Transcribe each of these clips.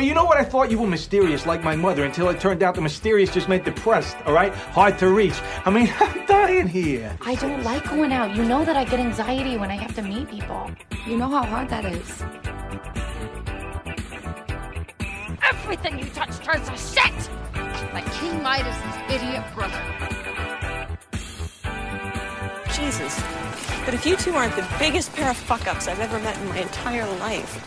But you know what? I thought you were mysterious like my mother until it turned out the mysterious just meant depressed, all right? Hard to reach. I mean, I'm dying here. I don't like going out. You know that I get anxiety when I have to meet people. You know how hard that is. Everything you touch turns to shit! Like King Midas's idiot brother. Jesus. But if you two aren't the biggest pair of fuck ups I've ever met in my entire life.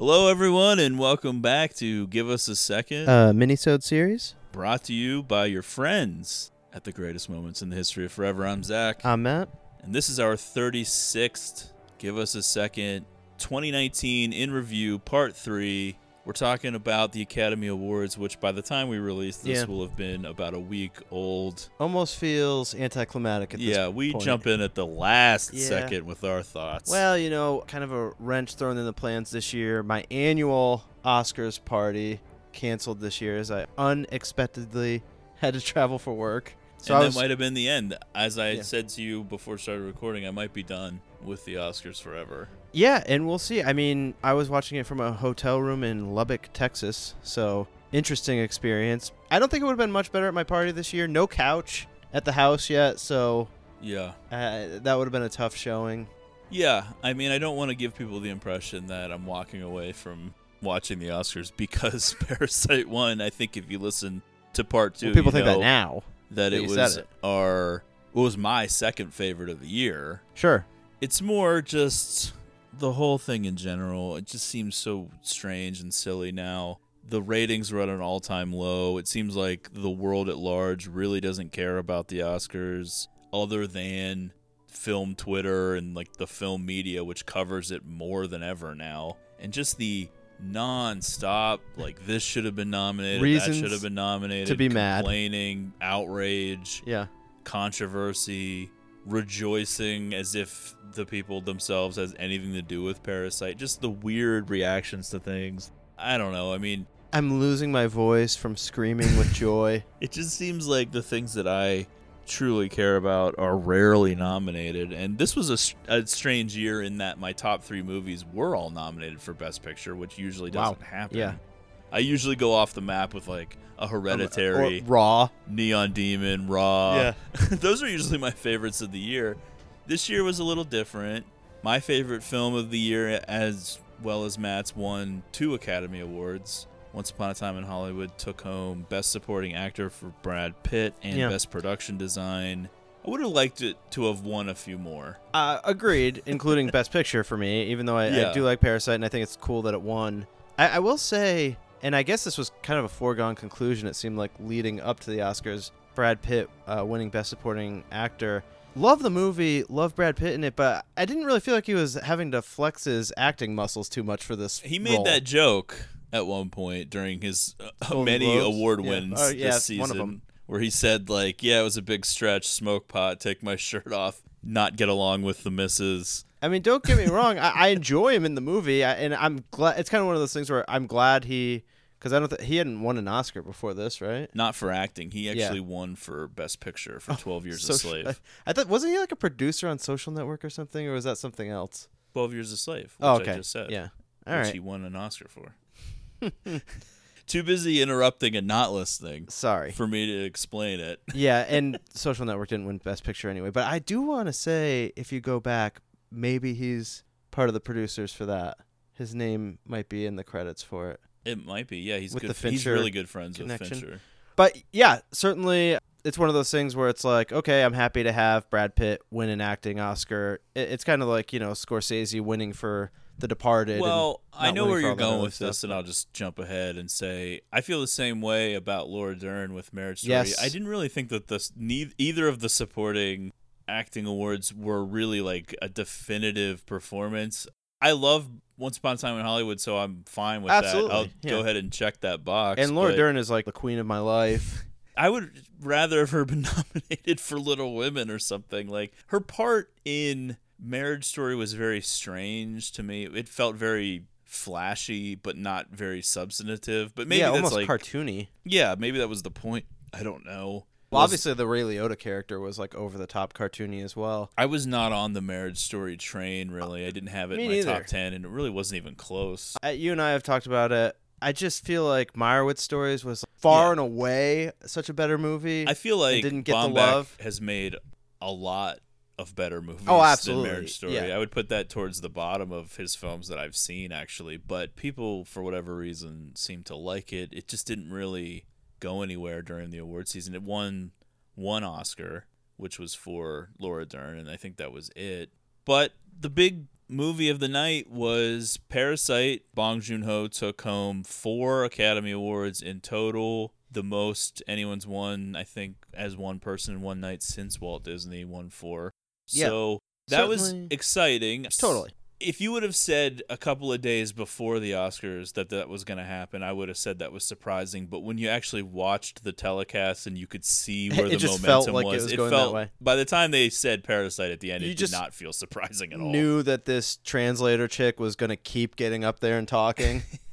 Hello, everyone, and welcome back to Give Us a Second, uh, minisode series. brought to you by your friends at the greatest moments in the history of forever. I'm Zach, I'm Matt. and this is our 36th Give Us a Second 2019 in review, part three. We're talking about the Academy Awards, which by the time we release this Yeah. will have been about a week old. Almost feels anticlimactic at this Yeah, we point. jump in at the last Yeah. second with our thoughts. Well, you know, kind of a wrench thrown in the plans this year. My annual Oscars party canceled this year as I unexpectedly had to travel for work. So and I that might have been the end. As I Yeah. said to you before started recording, I might be done with the Oscars forever. Yeah, and we'll see. I mean, I was watching it from a hotel room in Lubbock, Texas. So interesting experience. I don't think it would have been much better at my party this year. No couch at the house yet, so Yeah. uh, that would have been a tough showing. Yeah, I mean, I don't want to give people the impression that I'm walking away from watching the Oscars because Parasite won. I think if you listen to part two, Well, people think that now. that that it was it. our it was my second favorite of the year. Sure. It's more just the whole thing in general. It just seems so strange and silly now. The ratings were at an all-time low. It seems like the world at large really doesn't care about the Oscars other than film Twitter and like the film media which covers it more than ever now. And just the non-stop like this should have been nominated, that should have been nominated, to be mad. complaining, outrage Yeah. controversy, rejoicing as if the people themselves has anything to do with Parasite. Just the weird reactions to things. I don't know. I mean, I'm losing my voice from screaming with joy. it just seems like the things that I truly care about are rarely nominated. And this was a strange year in that my top three movies were all nominated for Best Picture, which usually doesn't happen. Yeah. I usually go off the map with like a hereditary. Or raw. Neon Demon, Raw. Yeah. Those are usually my favorites of the year. This year was a little different. My favorite film of the year, as well as Matt's, won two Academy Awards. Once Upon a Time in Hollywood took home Best Supporting Actor for Brad Pitt and Yeah. Best Production Design. I would have liked it to have won a few more. Uh, agreed, including Best Picture for me, even though I, Yeah. I do like Parasite and I think it's cool that it won. I, I will say, and I guess this was kind of a foregone conclusion, it seemed like leading up to the Oscars, Brad Pitt uh, winning Best Supporting Actor. Love the movie, love Brad Pitt in it, but I didn't really feel like he was having to flex his acting muscles too much for this. He made role. that joke at one point during his uh, many Globes? award Yeah. wins Oh, yeah, this season, one of 'em. where he said like, "Yeah, it was a big stretch, smoke pot, take my shirt off, not get along with the misses." I mean, don't get me wrong. I, I enjoy him in the movie, I, and I'm glad. It's kind of one of those things where I'm glad he, because I don't. Th- he hadn't won an Oscar before this, right? Not for acting. He Yeah. actually won for Best Picture for oh, Twelve Years a Slave. I, I thought wasn't he like a producer on Social Network or something, or was that something else? Twelve Years a Slave, oh, which Oh, okay. I just said. Yeah. All which right. he won an Oscar for. Too busy interrupting and not listening Sorry. for me to explain it. yeah, and Social Network didn't win Best Picture anyway. But I do want to say, if you go back, maybe he's part of the producers for that. His name might be in the credits for it. It might be. Yeah, he's With good. the he's Fincher really good friends connection. with Fincher. But yeah, certainly it's one of those things where it's like, okay, I'm happy to have Brad Pitt win an acting Oscar. It's kind of like you know Scorsese winning for The Departed. Well, I know where you're going with this, and I'll just jump ahead and say I feel the same way about Laura Dern with Marriage Story. Yes. I didn't really think that this either of the supporting acting awards were really like a definitive performance. I love Once Upon a Time in Hollywood, so I'm fine with Absolutely, that. I'll yeah. go ahead and check that box. And Laura Dern is like the queen of my life. I would rather have her been nominated for Little Women or something. Like her part in Marriage Story was very strange to me. It felt very flashy, but not very substantive. But maybe yeah, that's almost like cartoony. yeah, maybe that was the point. I don't know. Well, obviously the Ray Liotta character was like over the top cartoony as well. I was not on the Marriage Story train really. I didn't have it Me in my neither. top ten, and it really wasn't even close. Uh, you and I have talked about it. I just feel like Meyerowitz Stories was far Yeah. and away such a better movie. I feel like didn't get the love. has made a lot of better movies Oh, than absolutely. Marriage Story. Yeah. I would put that towards the bottom of his films that I've seen actually, but people for whatever reason seem to like it. It just didn't really go anywhere during the award season. It won one Oscar, which was for Laura Dern, and I think that was it. But the big movie of the night was Parasite. Bong Joon Ho took home four Academy Awards in total, the most anyone's won, I think, as one person in one night since Walt Disney won four. Yeah, So that was exciting. Totally. If you would have said a couple of days before the Oscars that that was going to happen, I would have said that was surprising. But when you actually watched the telecast and you could see where It the momentum felt like it was, was going that felt way. by the time they said Parasite at the end, You it just did not feel surprising at all. Knew that this translator chick was going to keep getting up there and talking.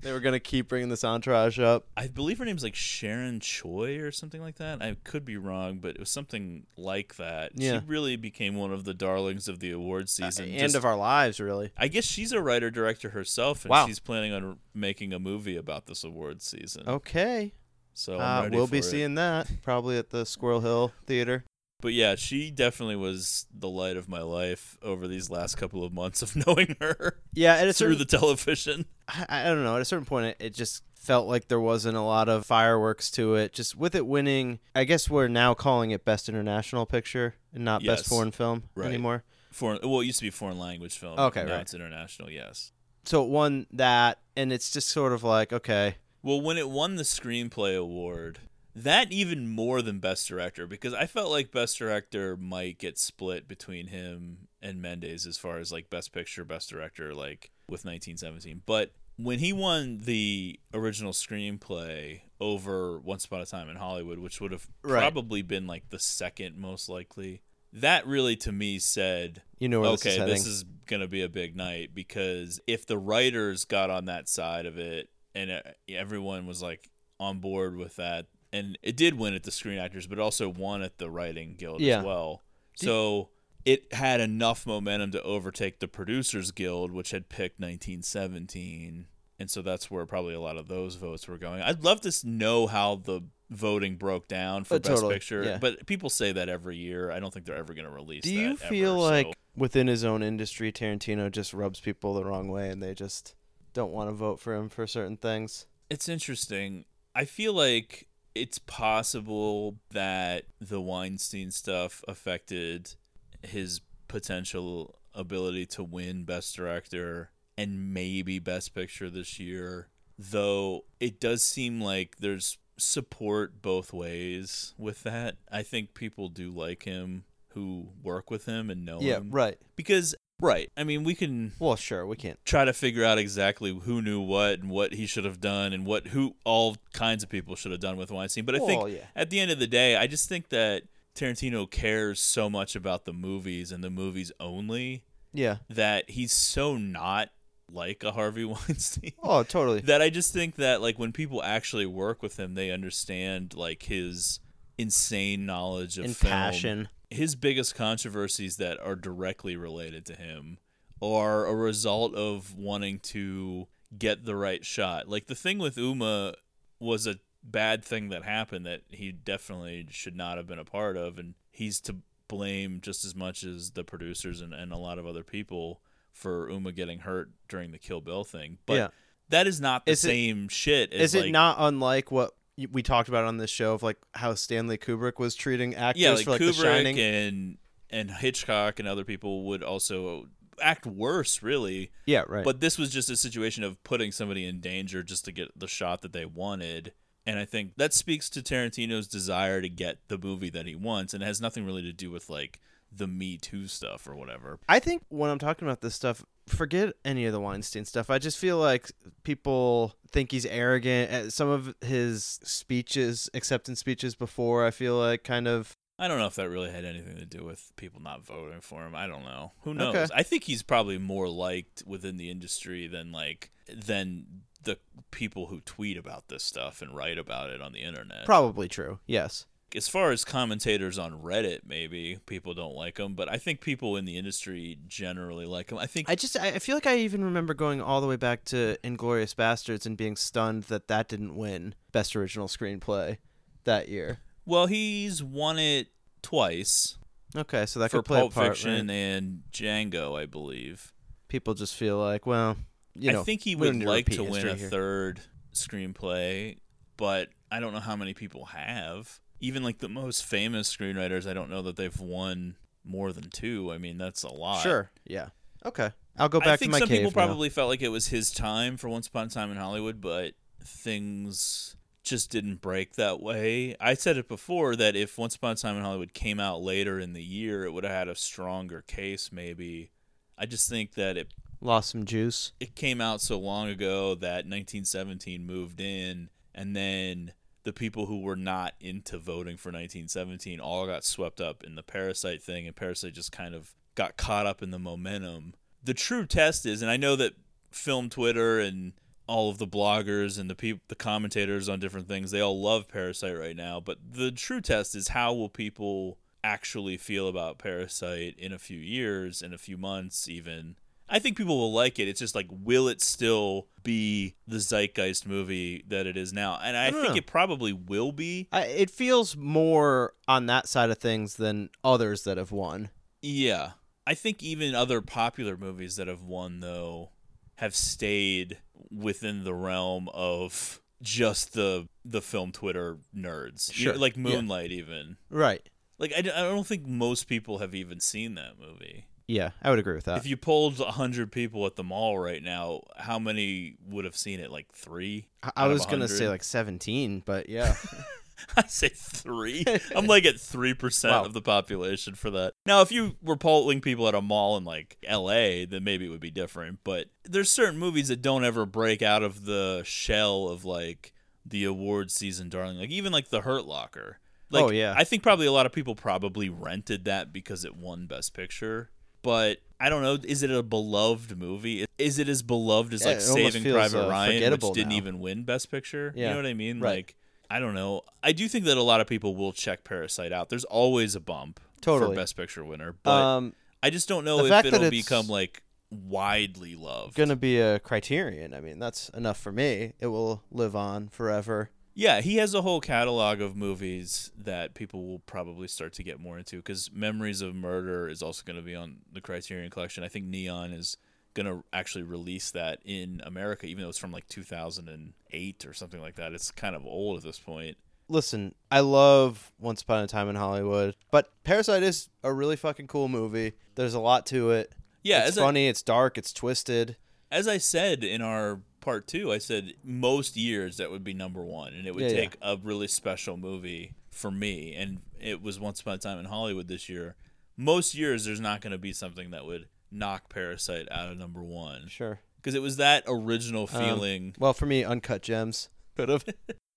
they were going to keep bringing this entourage up. I believe her name's like Sharon Choi or something like that. I could be wrong, but it was something like that. Yeah. She really became one of the darlings of the award uh, season. End Just- of our lives, really. I guess she's a writer director herself, and Wow. she's planning on making a movie about this award season. Okay. So I'm Uh, we'll be it. seeing that probably at the Squirrel Hill Theater. But yeah, she definitely was the light of my life over these last couple of months of knowing her Yeah, at a through certain, the television. I, I don't know. At a certain point, it, it just felt like there wasn't a lot of fireworks to it. Just with it winning, I guess we're now calling it Best International Picture and not Yes. Best Foreign Film Right. anymore. Foreign, well, it used to be foreign language film. Okay, now right. it's international. Yes. So it won that, and it's just sort of like, okay, Well, when it won the screenplay award, that even more than best director because I felt like best director might get split between him and Mendes as far as like best picture, best director like with 1917. But when he won the original screenplay over Once Upon a Time in Hollywood, which would have Right. probably been like the second most likely, that really to me said you know okay, this is this is going to be a big night because if the writers got on that side of it and uh, everyone was like on board with that, and it did win at the Screen Actors, but also won at the Writing Guild Yeah. as well. So it had enough momentum to overtake the Producers Guild, which had picked 1917. And so that's where probably a lot of those votes were going. I'd love to know how the voting broke down for Uh, Best totally, Picture, yeah. but people say that every year. I don't think they're ever going to release Do you ever, feel so- like within his own industry, Tarantino just rubs people the wrong way and they just don't want to vote for him for certain things? It's interesting. I feel like it's possible that the Weinstein stuff affected his potential ability to win Best Director and maybe Best Picture this year. Though it does seem like there's support both ways with that. I think people do like him who work with him and know Yeah, him. Yeah, right. Because, right, I mean, we can Well, sure, we can't. try to figure out exactly who knew what and what he should have done and what who all kinds of people should have done with Weinstein. But I Well, think yeah. at the end of the day, I just think that Tarantino cares so much about the movies and the movies only Yeah. that he's so not like a Harvey Weinstein. Oh, totally. that I just think that like when people actually work with him, they understand like his insane knowledge of And film. passion. His biggest controversies that are directly related to him are a result of wanting to get the right shot. Like the thing with Uma was a bad thing that happened that he definitely should not have been a part of and he's to blame just as much as the producers and, and a lot of other people for Uma getting hurt during the Kill Bill thing. But Yeah. that is not the Is it- same shit as Is it not unlike what we talked about on this show of like how Stanley Kubrick was treating actors yeah, like for like The Kubrick Shining? and and Hitchcock and other people would also act worse, really. yeah, right. But this was just a situation of putting somebody in danger just to get the shot that they wanted. And I think that speaks to Tarantino's desire to get the movie that he wants, and it has nothing really to do with like the Me Too stuff or whatever. I think when I'm talking about this stuff, forget any of the Weinstein stuff. I just feel like people think he's arrogant. Uh, Some of his speeches, acceptance speeches before, I feel like kind of. I don't know if that really had anything to do with people not voting for him. I don't know. Who knows? Okay. I think he's probably more liked within the industry than like than the people who tweet about this stuff and write about it on the internet. Probably true. Yes. As far as commentators on Reddit, maybe people don't like him, but I think people in the industry generally like him. I think I just I feel like I even remember going all the way back to Inglourious Basterds and being stunned that that didn't win Best Original Screenplay that year. well, he's won it twice Okay, so that for could play Pulp a part. Fiction right? and Django, I believe. People just feel like, well, you know, I think he would like to win a here. third screenplay, but I don't know how many people have. Even like the most famous screenwriters, I don't know that they've won more than two. I mean, that's a lot. Sure, yeah, okay. I'll go I back think to my some people now. probably felt like it was his time for Once Upon a Time in Hollywood, but things just didn't break that way. I said it before that if Once Upon a Time in Hollywood came out later in the year, it would have had a stronger case. Maybe. I just think that it lost some juice. it came out so long ago that 1917 moved in, and then the people who were not into voting for 1917 all got swept up in the Parasite thing, and Parasite just kind of got caught up in the momentum. The true test is, and I know that film Twitter and all of the bloggers and the peop- the commentators on different things, they all love Parasite right now, but the true test is how will people actually feel about Parasite in a few years, in a few months, even. I think people will like it. It's just like, will it still be the zeitgeist movie that it is now? And I, don't think know. it probably will be. I, it feels more on that side of things than others that have won. Yeah. I think even other popular movies that have won, though, have stayed within the realm of just the the film Twitter nerds. You know, Sure. like Yeah. Moonlight, even. Right. Like, I, I don't think most people have even seen that movie. Yeah, I would agree with that. if you polled 100 people at the mall right now, how many would have seen it? Like three? I- I was gonna say like seventeen, but yeah. I say three. I'm like at three percent Wow. of the population for that. Now, if you were polling people at a mall in like L.A., then maybe it would be different. But there's certain movies that don't ever break out of the shell of like the award season, darling. Like even like The Hurt Locker. Oh, like, Oh, yeah. I think probably a lot of people probably rented that because it won Best Picture. But I don't know. Is it a beloved movie? Is it as beloved as Yeah, like Saving feels, Private uh, Ryan, which didn't now. even win Best Picture? You know what I mean? Right. Like I don't know. I do think that a lot of people will check Parasite out. There's always a bump Totally. for Best Picture winner, but um, I just don't know if it'll become like widely loved. gonna be a criterion. I mean, that's enough for me. It will live on forever. Yeah, he has a whole catalog of movies that people will probably start to get more into because Memories of Murder is also going to be on the Criterion Collection. I think Neon is going to actually release that in America, even though it's from like 2008 or something like that. It's kind of old at this point. Listen, I love Once Upon a Time in Hollywood, but Parasite is a really fucking cool movie. There's a lot to it. Yeah, it's as I- funny. it's dark. It's twisted. As I said in our part two, I said most years that would be number one, and it would Yeah, yeah. take a really special movie for me. And it was Once Upon a Time in Hollywood this year. Most years, there's not going to be something that would knock Parasite out of number one Sure. because it was that original Um, feeling. well, for me, Uncut Gems could have.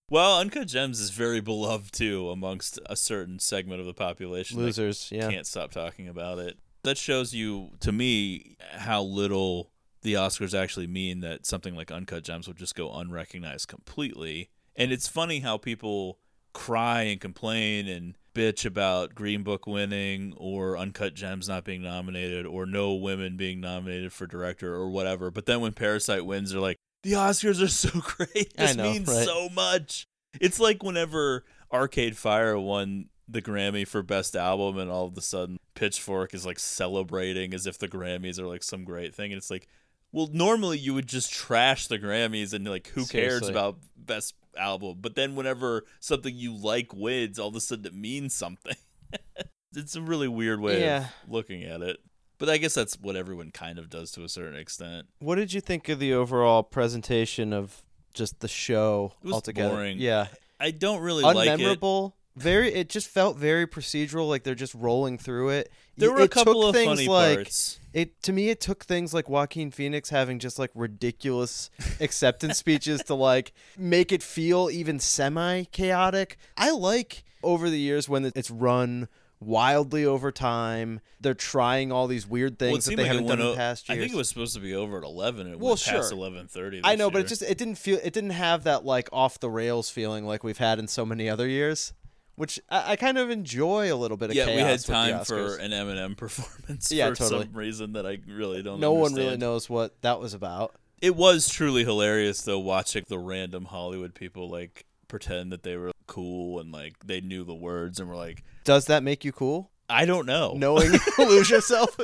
well, Uncut Gems is very beloved too amongst a certain segment of the population. Losers. Yeah. can't stop talking about it. That shows you, to me, how little the Oscars actually mean that something like Uncut Gems would just go unrecognized completely. And it's funny how people cry and complain and bitch about Green Book winning or Uncut Gems not being nominated or no women being nominated for director or whatever. But then when Parasite wins, they're like, the Oscars are so great. This know, means right? so much. It's like whenever Arcade Fire won the Grammy for Best Album, and all of a sudden Pitchfork is like celebrating as if the Grammys are like some great thing. And it's like, well, normally you would just trash the Grammys and like, who cares about Best Album? But then whenever something you like wins, all of a sudden it means something. it's a really weird way Yeah. of looking at it. But I guess that's what everyone kind of does to a certain extent. What did you think of the overall presentation of just the show It was altogether? boring. Yeah. I don't really like it. Unmemorable. Very. It just felt very procedural. Like they're just rolling through it. There were a couple of things funny like, parts. It to me, it took things like Joaquin Phoenix having just like ridiculous acceptance speeches to like make it feel even semi chaotic. I like over the years when it's run wildly over time. They're trying all these weird Well, things that they like haven't done in o- past years. I think it was supposed to be over at eleven. It Well, went past sure. eleven thirty. I know, but it just it didn't feel it didn't have that like off the rails feeling like we've had in so many other years which I, I kind of enjoy a little bit of yeah, we had time for an Eminem performance Yeah, for totally. some reason that I really don't. Know. No one really knows what that was about. It was truly hilarious though watching the random Hollywood people like pretend that they were cool and like they knew the words and were like, Does that make you cool? I don't know. Knowing lose yourself?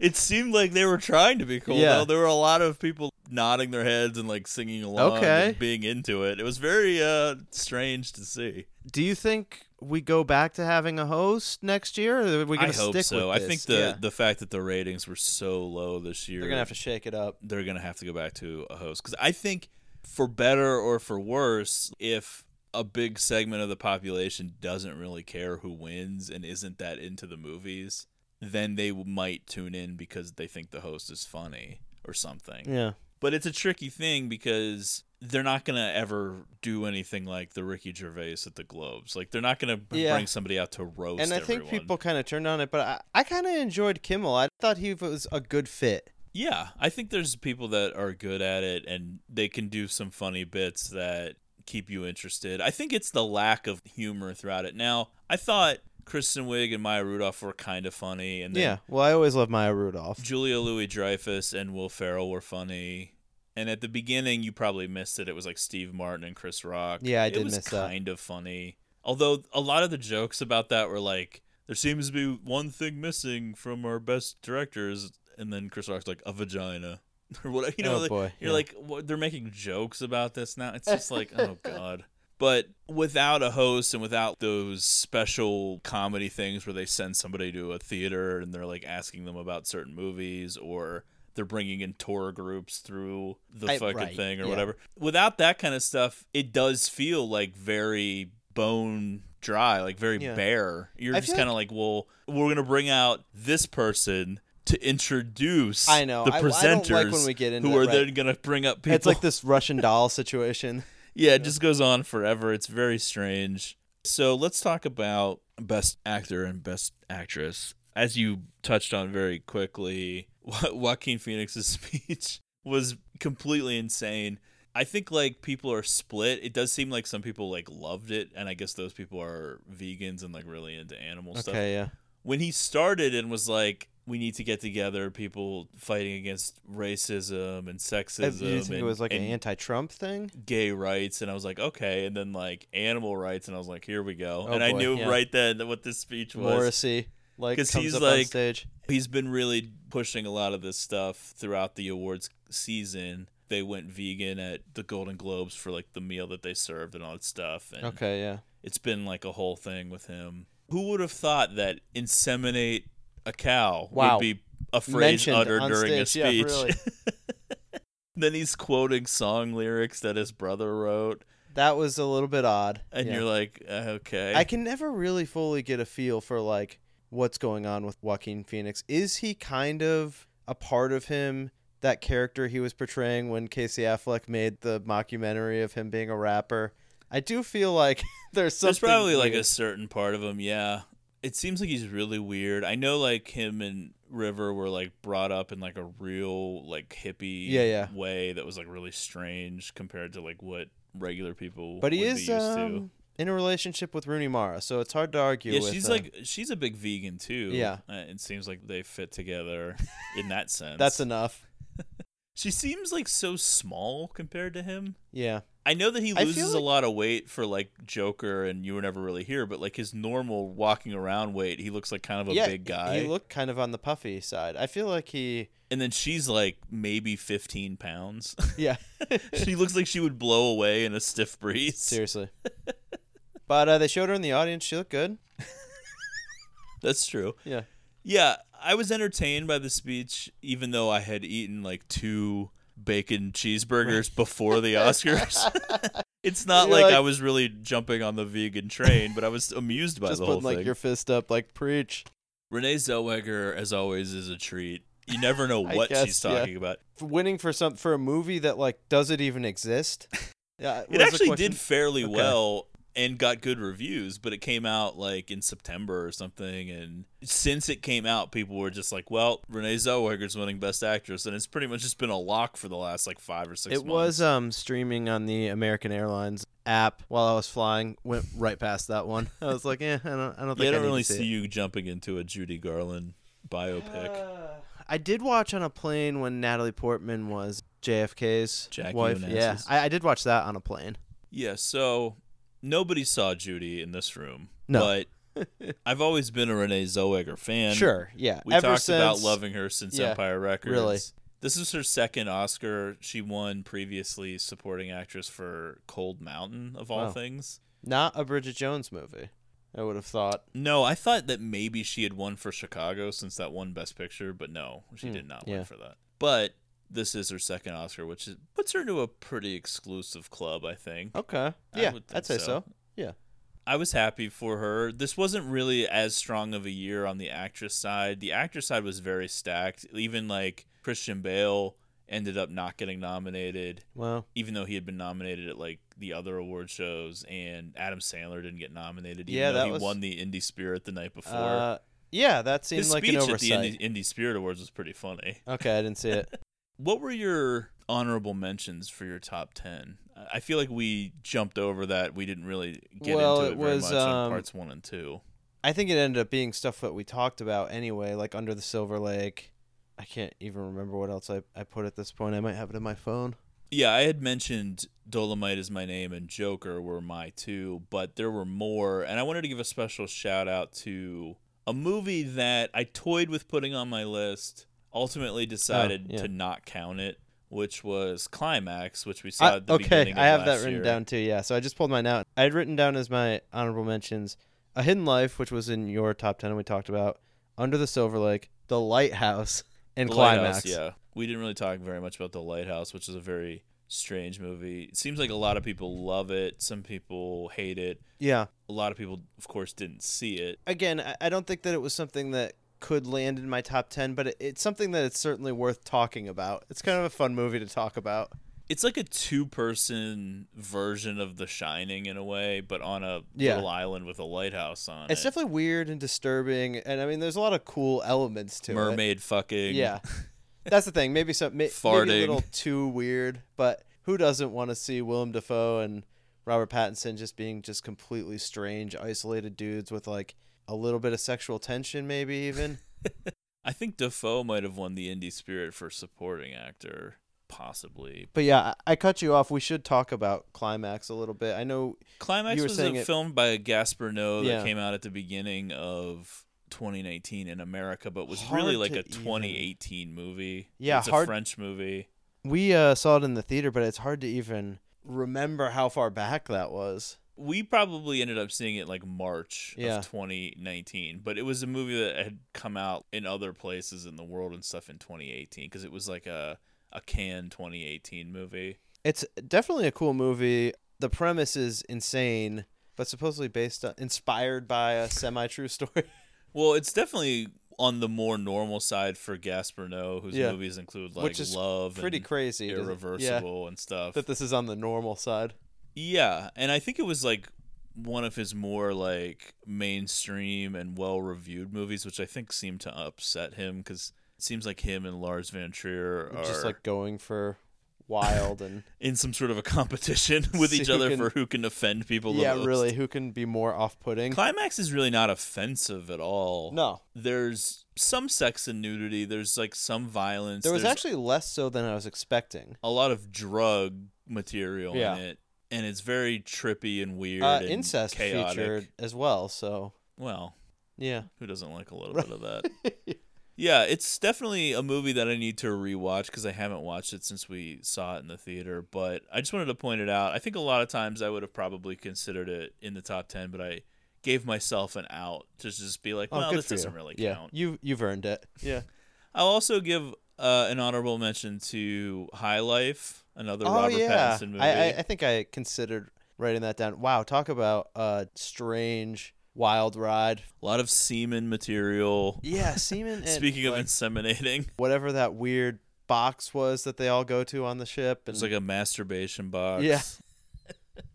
It seemed like they were trying to be cool. Yeah. though. There were a lot of people nodding their heads and like singing along Okay. and being into it. It was very uh strange to see. Do you think we go back to having a host next year? Or are we I going to hope stick so. with I think the Yeah. the fact that the ratings were so low this year they're going to have to shake it up. they're gonna have to go back to a host because I think for better or for worse, if a big segment of the population doesn't really care who wins and isn't that into the movies, then they might tune in because they think the host is funny or something. Yeah. But it's a tricky thing because they're not gonna ever do anything like the Ricky Gervais at the Globes. Like they're not gonna b- Yeah. bring somebody out to roast. And I think people kind of turned on it, but I, I kind of enjoyed Kimmel. I thought he was a good fit. Yeah, I think there's people that are good at it and they can do some funny bits that keep you interested. I think it's the lack of humor throughout it. Now, I thought Kristen Wiig and Maya Rudolph were kind of funny, and then Yeah. Well, I always love Maya Rudolph. Julia Louis Dreyfus and Will Ferrell were funny. And at the beginning, you probably missed it. It was like Steve Martin and Chris Rock. Yeah, I it did was miss that. kind of funny. Although a lot of the jokes about that were like, there seems to be one thing missing from our best directors, and then Chris Rock's like a vagina or whatever. You know, Oh, like, boy, you're yeah. like, what, they're making jokes about this now. It's just like, oh god. But without a host and without those special comedy things where they send somebody to a theater and they're like asking them about certain movies or they're bringing in tour groups through the I- fucking right, thing or yeah. whatever. Without that kind of stuff, it does feel like very bone dry, like very Yeah. bare. You're I just kind of like, well, we're gonna bring out this person to introduce I know. the I- I presenters don't like when we get into who that, are right. then gonna bring up people. It's like this Russian doll situation. Yeah, it just goes on forever. It's very strange. So let's talk about best actor and best actress. As you touched on very quickly, Jo- Joaquin Phoenix's speech was completely insane. I think like people are split. It does seem like some people like loved it, and I guess those people are vegans and like really into animal stuff Okay, yeah. when he started and was like, "We need to get together, people fighting against racism and sexism." you think and, it was like an anti-Trump thing? gay rights, and I was like, "Okay," and then like animal rights, and I was like, "Here we go," Oh, and I knew yeah. right then that what this speech was. Morrissey, like, 'Cause comes he's like- stage. He's been really pushing a lot of this stuff throughout the awards season. They went vegan at the Golden Globes for like the meal that they served and all that stuff, and Okay, yeah. it's been like a whole thing with him. Who would have thought that inseminate a cow Wow. would be a phrase Mentioned uttered during stage, a yeah, speech? really. then he's quoting song lyrics that his brother wrote, That was a little bit odd. and yeah. you're like, uh, okay. I can never really fully get a feel for like what's going on with Joaquin Phoenix. Is he kind of a part of him that character he was portraying when Casey Affleck made the mockumentary of him being a rapper? I do feel like there's something. There's probably like a certain part of him, yeah. It seems like he's really weird. I know like him and River were like brought up in like a real like hippie Yeah, yeah. way that was like really strange compared to like what regular people But he would is be used to. um, in a relationship with Rooney Mara, so it's hard to argue. Yeah, with, she's uh, like she's a big vegan too. Yeah. uh, it seems like they fit together in that sense. that's enough. She seems like so small compared to him. Yeah, I know that he loses a lot of weight for like Joker, and you were never really here. But like his normal walking around weight, he looks like kind of a yeah. big guy. He looked kind of on the puffy side. I feel like he. and then she's like maybe fifteen pounds. Yeah, she looks like she would blow away in a stiff breeze. seriously. but uh, they showed her in the audience. She looked good. That's true. Yeah. Yeah, I was entertained by the speech, even though I had eaten like two bacon cheeseburgers before the Oscars. it's not like, like- I was really jumping on the vegan train, but I was amused by Just the whole putting like your fist up, like preach. Renee Zellweger, as always, is a treat. You never know what she's guess, yeah. talking about. For winning for some for a movie that like does it even exist? Yeah, It actually did fairly Okay. well. And got good reviews, but it came out like in September or something. And since it came out, people were just like, "Well, Renee Zellweger's winning Best Actress," and it's pretty much just been a lock for the last like five or six. It months. was um streaming on the American Airlines app while I was flying. Went right past that one. I was like, eh, I don't, I don't think Yeah, I I don't need really to see, see it. you jumping into a Judy Garland biopic. I did watch on a plane when Natalie Portman was JFK's Jackie wife. Yeah, I, I did watch that on a plane. Yeah, so nobody saw Judy in this room. No. But I've always been a Renee Zellweger fan. Sure, yeah. We Ever talked about loving her since yeah, Empire Records. really. This is her second Oscar. She won previously supporting actress for Cold Mountain, of all Wow. things. Not a Bridget Jones movie. I would have thought. No, I thought that maybe she had won for Chicago since that won Best Picture, but no, she Hmm, did not yeah. win for that. But this is her second Oscar, which is, puts her into a pretty exclusive club, I think. Okay. I Yeah, I'd say so. so. Yeah. I was happy for her. This wasn't really as strong of a year on the actress side. The actress side was very stacked. Even like Christian Bale ended up not getting nominated, Well, even though he had been nominated at like the other award shows, and Adam Sandler didn't get nominated, even Yeah, though that he was- won the Indie Spirit the night before. uh, yeah, that seemed His like speech an at the oversight. Indie, Indie Spirit Awards was pretty funny. Okay, I didn't see it. What were your honorable mentions for your top ten? I I feel like we jumped over that. We didn't really get Well, into it, it very was, much on um, parts one and two. I think it ended up being stuff that we talked about anyway, like Under the Silver Lake. I can't even remember what else I, I put at this point. I might have it in my phone. Yeah, I had mentioned Dolomite is my name and Joker were my two, but there were more, and I wanted to give a special shout out to a movie that I toyed with putting on my list, ultimately oh, decided Oh, yeah. to not count it, which was Climax, which we saw I, at the okay, beginning of I have that written year. down too. Yeah, so I just pulled mine out. I had written down as my honorable mentions A Hidden Life, which was in your top 10 and we talked about, Under the Silver Lake, The Lighthouse, and The Climax. Lighthouse, yeah. We didn't really talk very much about The Lighthouse, which is a very strange movie. It seems like a lot of people love it, some people hate it. Yeah. A lot of people, of course, didn't see it. Again, I don't think that it was something that could land in my top 10, but it, it's something that it's certainly worth talking about. It's kind of a fun movie to talk about. It's like a two-person version of The Shining in a way, but on a Yeah. little island with a lighthouse on It's it. definitely weird and disturbing, and I mean, there's a lot of cool elements to it. Mermaid fucking. Yeah, that's the thing. Maybe some may, maybe a little too weird, but who doesn't want to see Willem Dafoe and Robert Pattinson just being just completely strange, isolated dudes with like a little bit of sexual tension, maybe even. I think Dafoe might have won the Indie Spirit for supporting actor, possibly. but yeah, I, I cut you off. We should talk about Climax a little bit. I know. Climax was a it- film by Gaspar Noé that Yeah. came out at the beginning of 2019 in America, but was Hard really like a 2018 movie. Yeah, it's a French movie. We uh, saw it in the theater, but it's hard to even remember how far back that was. We probably ended up seeing it like March Yeah. of 2019, but it was a movie that had come out in other places in the world and stuff in 2018 because it was like a a Cannes 2018 movie. It's definitely a cool movie. The premise is insane, but supposedly based on, inspired by a semi-true story. Well, it's definitely on the more normal side for Gaspar Noé, whose Yeah. movies include like Which is Love, pretty and crazy, doesn't- yeah. Irreversible, and stuff. that this is on the normal side. Yeah, and I think it was like one of his more like mainstream and well-reviewed movies, which I think seemed to upset him because it seems like him and Lars von Trier are Just like going for wild and in some sort of a competition with each other can- for who can offend people. the yeah, really, who can be more off-putting? Climax is really not offensive at all. No, There's some sex and nudity. There's like some violence. there was There's actually less so than I was expecting. a lot of drug material Yeah. in it, and it's very trippy and weird. Uh, and incest chaotic. featured as well, so Well, yeah. who doesn't like a little bit of that? yeah, it's definitely a movie that I need to rewatch because I haven't watched it since we saw it in the theater. But I just wanted to point it out. I think a lot of times I would have probably considered it in the top ten, but I gave myself an out to just be like, Oh, well, this doesn't you. really yeah, count. you you've earned it. Yeah. I'll also give uh, an honorable mention to High Life, another oh Robert yeah, Pattinson movie. I, I I think I considered writing that down. Wow, talk about a strange wild ride. a lot of semen material. Yeah, semen. And Speaking of like, inseminating, whatever that weird box was that they all go to on the ship, and it's like a masturbation box. Yeah.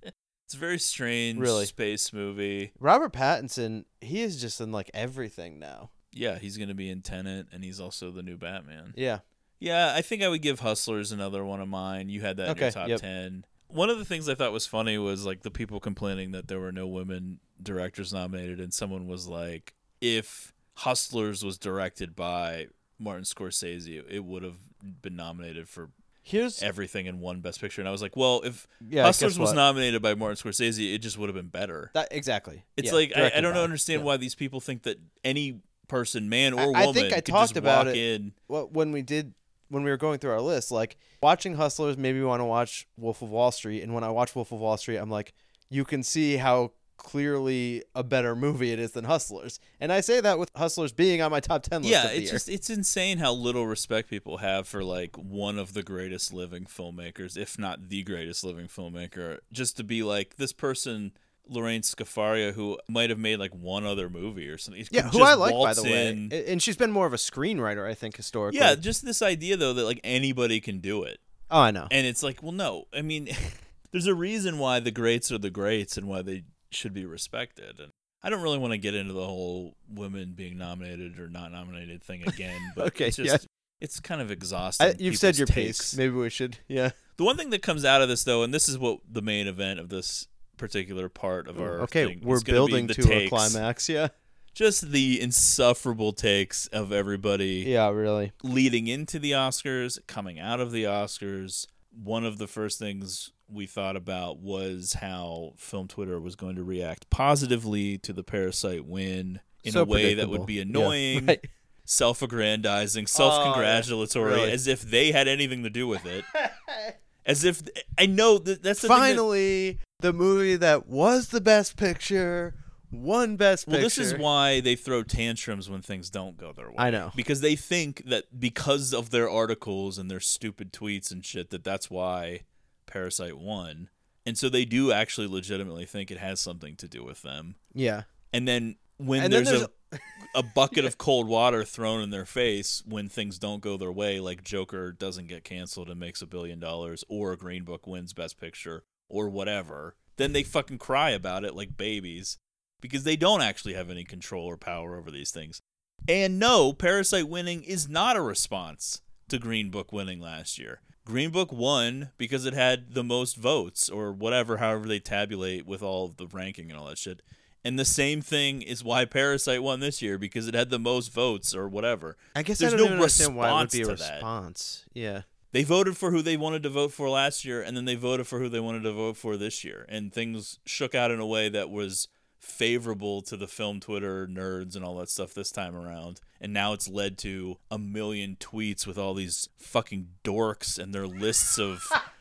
it's a very strange Really. space movie. Robert Pattinson, he is just in like everything now. Yeah, he's going to be in Tenet, and he's also the new Batman. Yeah. Yeah, I think I would give Hustlers another one of mine. You had that in your top yep. 10. One of the things I thought was funny was like the people complaining that there were no women directors nominated, and someone was like, if Hustlers was directed by Martin Scorsese, it would have been nominated for Here's everything in one Best Picture. And I was like, well, if Yeah, Hustlers was nominated by Martin Scorsese, it just would have been better. that exactly. It's Yeah, like I, I don't by. understand Yeah. why these people think that any person, man or I- woman, I think I talked about it in. When we did when we were going through our list, like watching Hustlers maybe me want to watch Wolf of Wall Street, and when I watch Wolf of Wall Street, I'm like, you can see how clearly a better movie it is than Hustlers, and I say that with Hustlers being on my top ten list. Yeah, it's year. just it's insane how little respect people have for like one of the greatest living filmmakers, if not the greatest living filmmaker. Just to be like this person, Lorene Scafaria, who might have made like one other movie or something. yeah, who I like by the way, in- A- and she's been more of a screenwriter, I think, historically. Yeah, just this idea though that like anybody can do it. Oh, I know. And it's like, well, no. I mean, there's a reason why the greats are the greats and why they should be respected. And I don't really want to get into the whole women being nominated or not nominated thing again. But Okay, it's just, yeah. it's kind of exhausting. I, you've said your takes. piece. Maybe we should. Yeah. The one thing that comes out of this, though, and this is what the main event of this particular part of mm, our Okay, thing we're is gonna be building to a climax. Yeah. Just the insufferable takes of everybody Yeah, really. leading into the Oscars, coming out of the Oscars, one of the first things we thought about was how film Twitter was going to react positively to the Parasite win in So a way that would be Yeah, annoying, right. self-aggrandizing, oh, self-congratulatory, Really. as if they had anything to do with it. as if I know that that's the thing that- Finally, the movie that was the best picture One best Well, picture. this is why they throw tantrums when things don't go their way. I know. because they think that because of their articles and their stupid tweets and shit that that's why Parasite won, and so they do actually legitimately think it has something to do with them. Yeah. And then when And then there's, there's a a bucket of cold water thrown in their face when things don't go their way, like Joker doesn't get canceled and makes a billion dollars, or Green Book wins Best Picture, or whatever, then they fucking cry about it like babies because they don't actually have any control or power over these things. And no, Parasite winning is not a response to Green Book winning last year. Green Book won because it had the most votes, or whatever, however they tabulate with all of the ranking and all that shit. And the same thing is why Parasite won this year because it had the most votes or whatever. I guess There's I no understand why it would response be a to that. response. Yeah. They voted for who they wanted to vote for last year, and then they voted for who they wanted to vote for this year. And things shook out in a way that was favorable to the film Twitter nerds and all that stuff this time around. And now it's led to a million tweets with all these fucking dorks and their lists of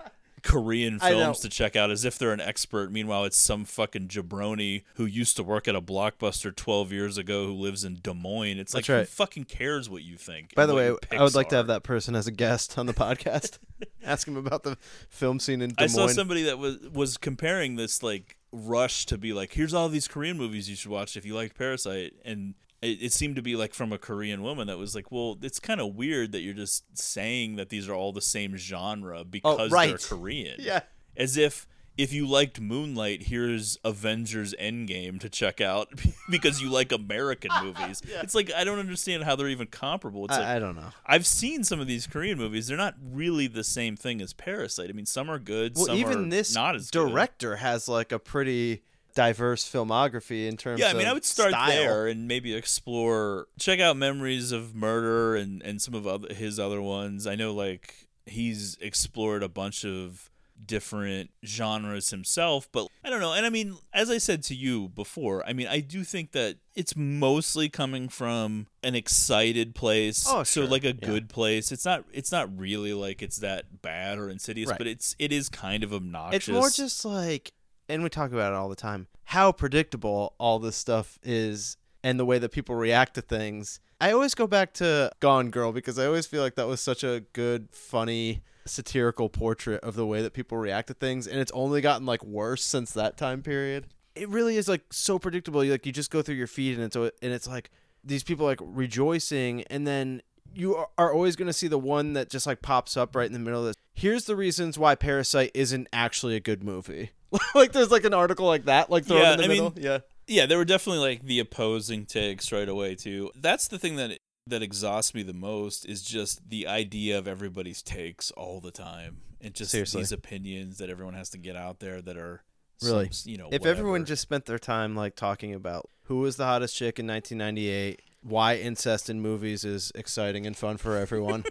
Korean films to check out as if they're an expert. Meanwhile, it's some fucking jabroni who used to work at a blockbuster 12 years ago who lives in Des Moines. It's like, That's who fucking cares what you think? By the way, I would like to have that person as a guest on the podcast. Ask him about the film scene in Des Moines. I saw somebody that was was comparing this like rush to be like, here's all these Korean movies you should watch if you liked Parasite, and it, it seemed to be like from a Korean woman that was like, well, it's kind of weird that you're just saying that these are all the same genre oh, because they're Oh. Korean. Yeah. as if. If you liked Moonlight, here's Avengers Endgame to check out because you like American movies. It's like I don't understand how they're even comparable. It's like I, I don't know. I've seen some of these Korean movies. They're not really the same thing as Parasite. I mean, some are good, Well, some even are this not as good. director has like a pretty diverse filmography in terms Yeah, I mean, I would start style. there and maybe explore, check out Memories of Murder and and some of other, his other ones. I know like he's explored a bunch of different genres himself, but I don't know. And I mean, as I said to you before, I mean, I do think that it's mostly coming from an excited place. Oh, so like a Yeah. good place. It's not it's not really like it's that bad or insidious, Right. but it's it is kind of obnoxious. It's more just like, and we talk about it all the time, how predictable all this stuff is and the way that people react to things. I always go back to Gone Girl because I always feel like that was such a good, funny, satirical portrait of the way that people react to things, and it's only gotten like worse since that time period. It really is like so predictable. Like you just go through your feed, and it's and it's like these people like rejoicing, and then you are- are always going to see the one that just like pops up right in the middle of this. Here's the reasons why Parasite isn't actually a good movie. like there's like an article like that, like thrown Yeah, in the I mean- middle. yeah. Yeah, there were definitely like the opposing takes right away too. That's the thing that that exhausts me the most is just the idea of everybody's takes all the time and just Seriously. these opinions that everyone has to get out there that are Really? some- you know If everyone just spent their time like talking about who was the hottest chick in 1998, why incest in movies is exciting and fun for everyone.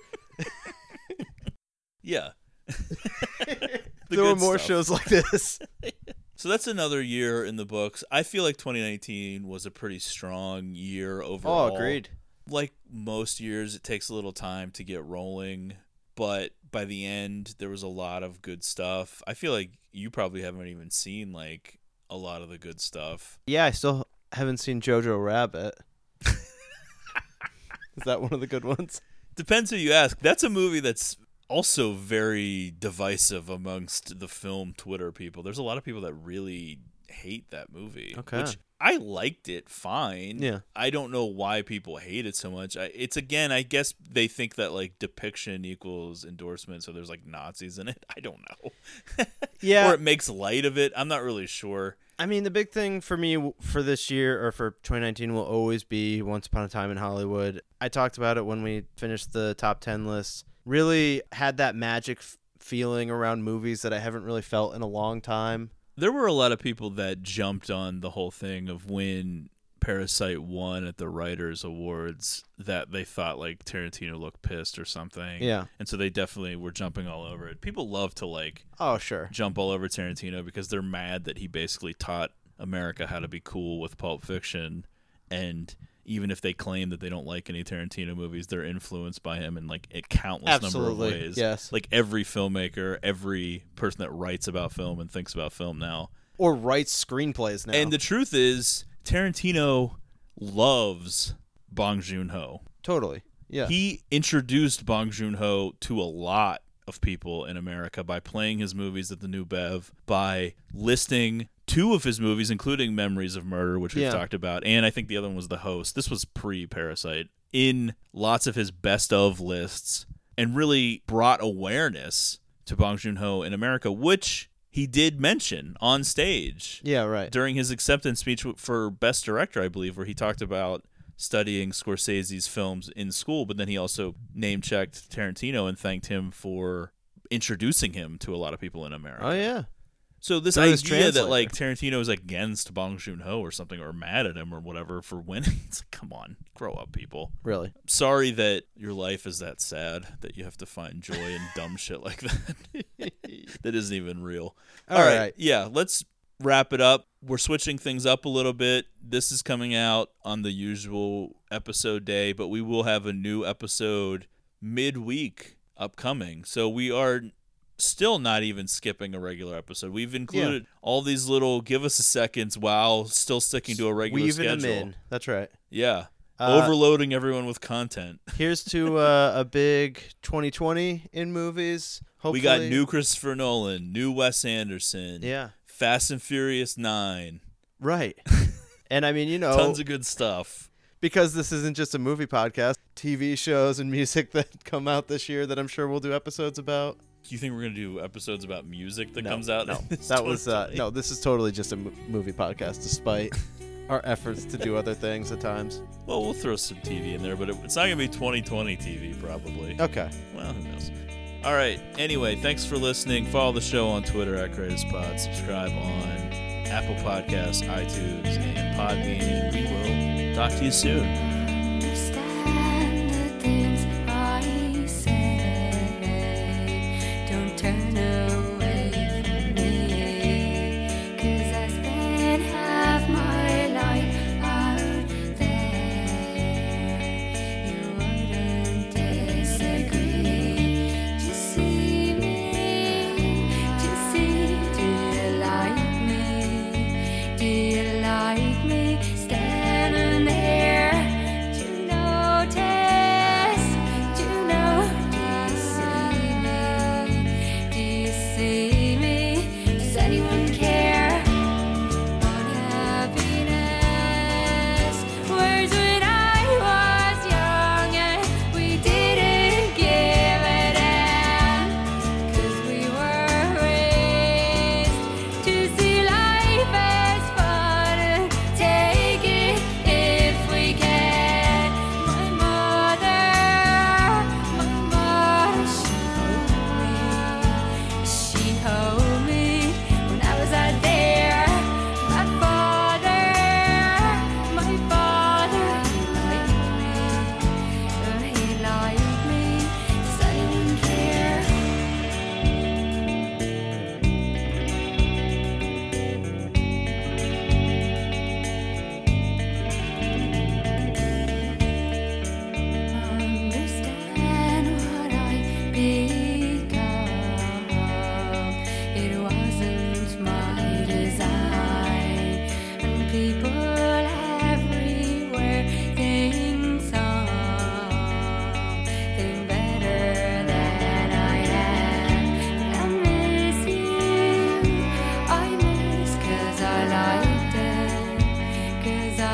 yeah. The there were more stuff. shows like this. So that's another year in the books. I feel like 2019 was a pretty strong year oh, overall. oh, agreed. Like most years, it takes a little time to get rolling, but by the end, there was a lot of good stuff. I feel like you probably haven't even seen like a lot of the good stuff. Yeah, I still haven't seen Jojo Rabbit. is that one of the good ones? Depends who you ask. That's a movie that's also very divisive amongst the film Twitter people. There's a lot of people that really hate that movie. Okay. Which I liked it fine. Yeah. I don't know why people hate it so much. I, it's again, I guess they think that like depiction equals endorsement, so there's like Nazis in it. I don't know. Yeah. or it makes light of it. I'm not really sure. I mean, the big thing for me for this year or for 2019 will always be Once Upon a Time in Hollywood. I talked about it when we finished the top 10 list. Really had that magic f- feeling around movies that I haven't really felt in a long time. There were a lot of people that jumped on the whole thing of when Parasite won at the Writers Awards that they thought like Tarantino looked pissed or something. Yeah. And so they definitely were jumping all over it. People love to like Oh, sure. jump all over Tarantino because they're mad that he basically taught America how to be cool with Pulp Fiction and even if they claim that they don't like any Tarantino movies, they're influenced by him in like a countless number of ways. yes. Like every filmmaker, every person that writes about film and thinks about film now Or writes screenplays now. and the truth is, Tarantino loves Bong Joon Ho. totally. Yeah. He introduced Bong Joon Ho to a lot of people in America by playing his movies at the New Bev, by listing two of his movies, including Memories of Murder, which we've Yeah. talked about, and I think the other one was The Host. This was pre Parasite, in lots of his best of lists, and really brought awareness to Bong Joon Ho in America, which he did mention on stage yeah, right. during his acceptance speech for Best Director, I believe, where he talked about studying Scorsese's films in school, but then he also name checked Tarantino and thanked him for introducing him to a lot of people in America. Oh, yeah. So this his idea that like Tarantino is against Bong Joon Ho or something, or mad at him or whatever for winning, it's like, come on, grow up, people. Really. Sorry that your life is that sad that you have to find joy in dumb shit like that. that isn't even real. All All right. right. Yeah, let's wrap it up. We're switching things up a little bit. This is coming out on the usual episode day, but we will have a new episode midweek upcoming. So we are still not even skipping a regular episode. We've included all these little give us a seconds while still sticking to a regular Weaving schedule. them in. That's right. Yeah. Uh, Overloading everyone with content. Here's to uh, a big 2020 in movies. Hopefully. We got new Christopher Nolan, new Wes Anderson, Yeah. Fast and Furious 9. Right. and I mean, you know, Tons of good stuff. because this isn't just a movie podcast, TV shows and music that come out this year that I'm sure we'll do episodes about. Do you think we're gonna do episodes about music that No, comes out? No, that was uh, no. This is totally just a mo- movie podcast, despite our efforts to do other things at times. Well, we'll throw some TV in there, but it, it's not gonna be 2020 TV probably. Okay. Well, who knows? All right. Anyway, thanks for listening. Follow the show on Twitter at Greatest Pod. Subscribe on Apple Podcasts, iTunes, and Podbean. And we will talk to you soon.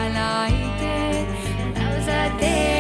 I liked when I was out there.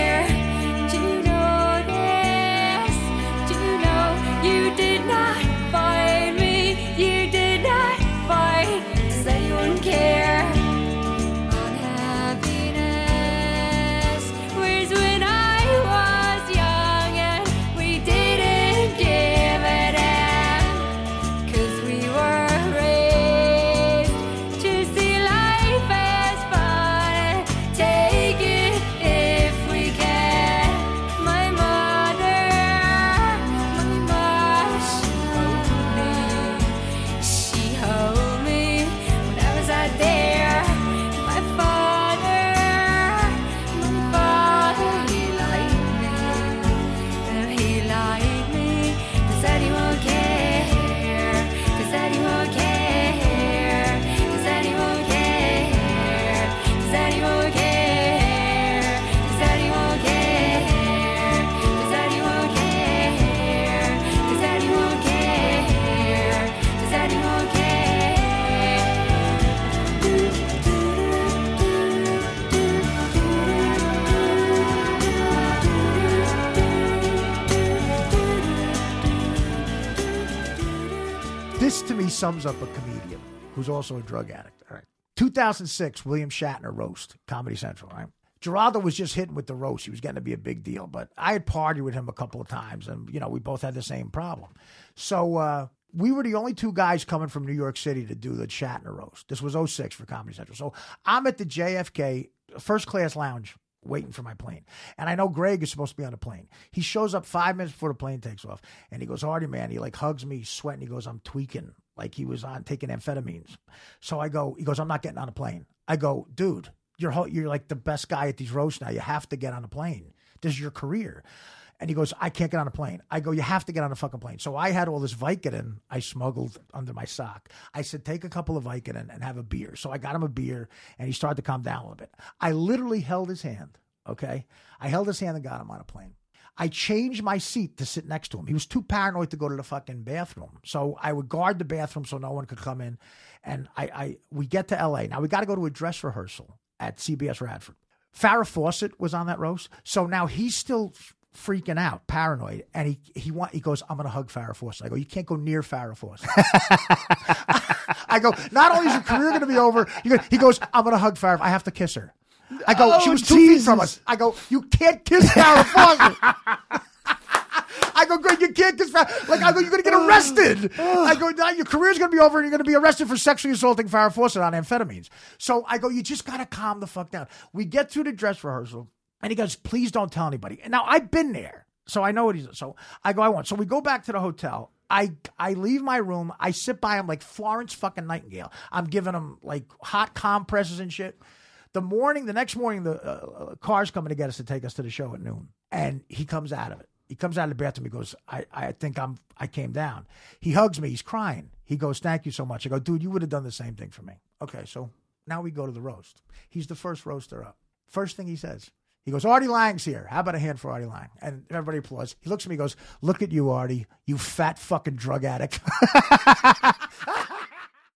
Sums up a comedian who's also a drug addict. All right. 2006, William Shatner roast, Comedy Central, right? Giraldo was just hitting with the roast. He was getting to be a big deal, but I had partied with him a couple of times, and you know we both had the same problem. So uh, we were the only two guys coming from New York City to do the Shatner roast. This was 06 for Comedy Central. So I'm at the JFK first class lounge waiting for my plane. And I know Greg is supposed to be on the plane. He shows up five minutes before the plane takes off and he goes, Artie, man, he like hugs me, sweating. He goes, I'm tweaking. Like he was on taking amphetamines. So I go, he goes, I'm not getting on a plane. I go, dude, you're, you're like the best guy at these roasts now. You have to get on a plane. This is your career. And he goes, I can't get on a plane. I go, you have to get on a fucking plane. So I had all this Vicodin I smuggled under my sock. I said, take a couple of Vicodin and have a beer. So I got him a beer and he started to calm down a little bit. I literally held his hand. Okay. I held his hand and got him on a plane. I changed my seat to sit next to him. He was too paranoid to go to the fucking bathroom. So I would guard the bathroom so no one could come in. And I, I we get to LA. Now we got to go to a dress rehearsal at CBS Radford. Farrah Fawcett was on that roast. So now he's still freaking out, paranoid, and he he want he goes, I'm gonna hug Farrah Fawcett. I go, you can't go near Farrah Fawcett. I go, not only is your career gonna be over, he he goes I'm gonna hug Farrah. I have to kiss her. I go, oh, she Oh, was two feet from us. I go, you can't kiss Farrah Fawcett. I go, Greg, you can't kiss Farrah. Like, I go, you're going to get arrested. I go, now your career's going to be over and you're going to be arrested for sexually assaulting Farrah Fawcett on amphetamines. So I go, you just got to calm the fuck down. We get through the dress rehearsal and he goes, please don't tell anybody. And now I've been there. So I know what he's, so I go, I won't. So we go back to the hotel. I, I leave my room. I sit by him like Florence fucking Nightingale. I'm giving him like hot compresses and shit. The morning, the next morning, the uh, uh, car's coming to get us to take us to the show at noon, and he comes out of it. He comes out of the bathroom. He goes, "I, I think I'm, I came down." He hugs me. He's crying. He goes, "Thank you so much." I go, "Dude, you would have done the same thing for me." Okay, so now we go to the roast. He's the first roaster up. First thing he says, he goes, "Artie Lange's here. How about a hand for Artie Lange?" And everybody applauds. He looks at me, and goes, "Look at you, Artie. You fat fucking drug addict."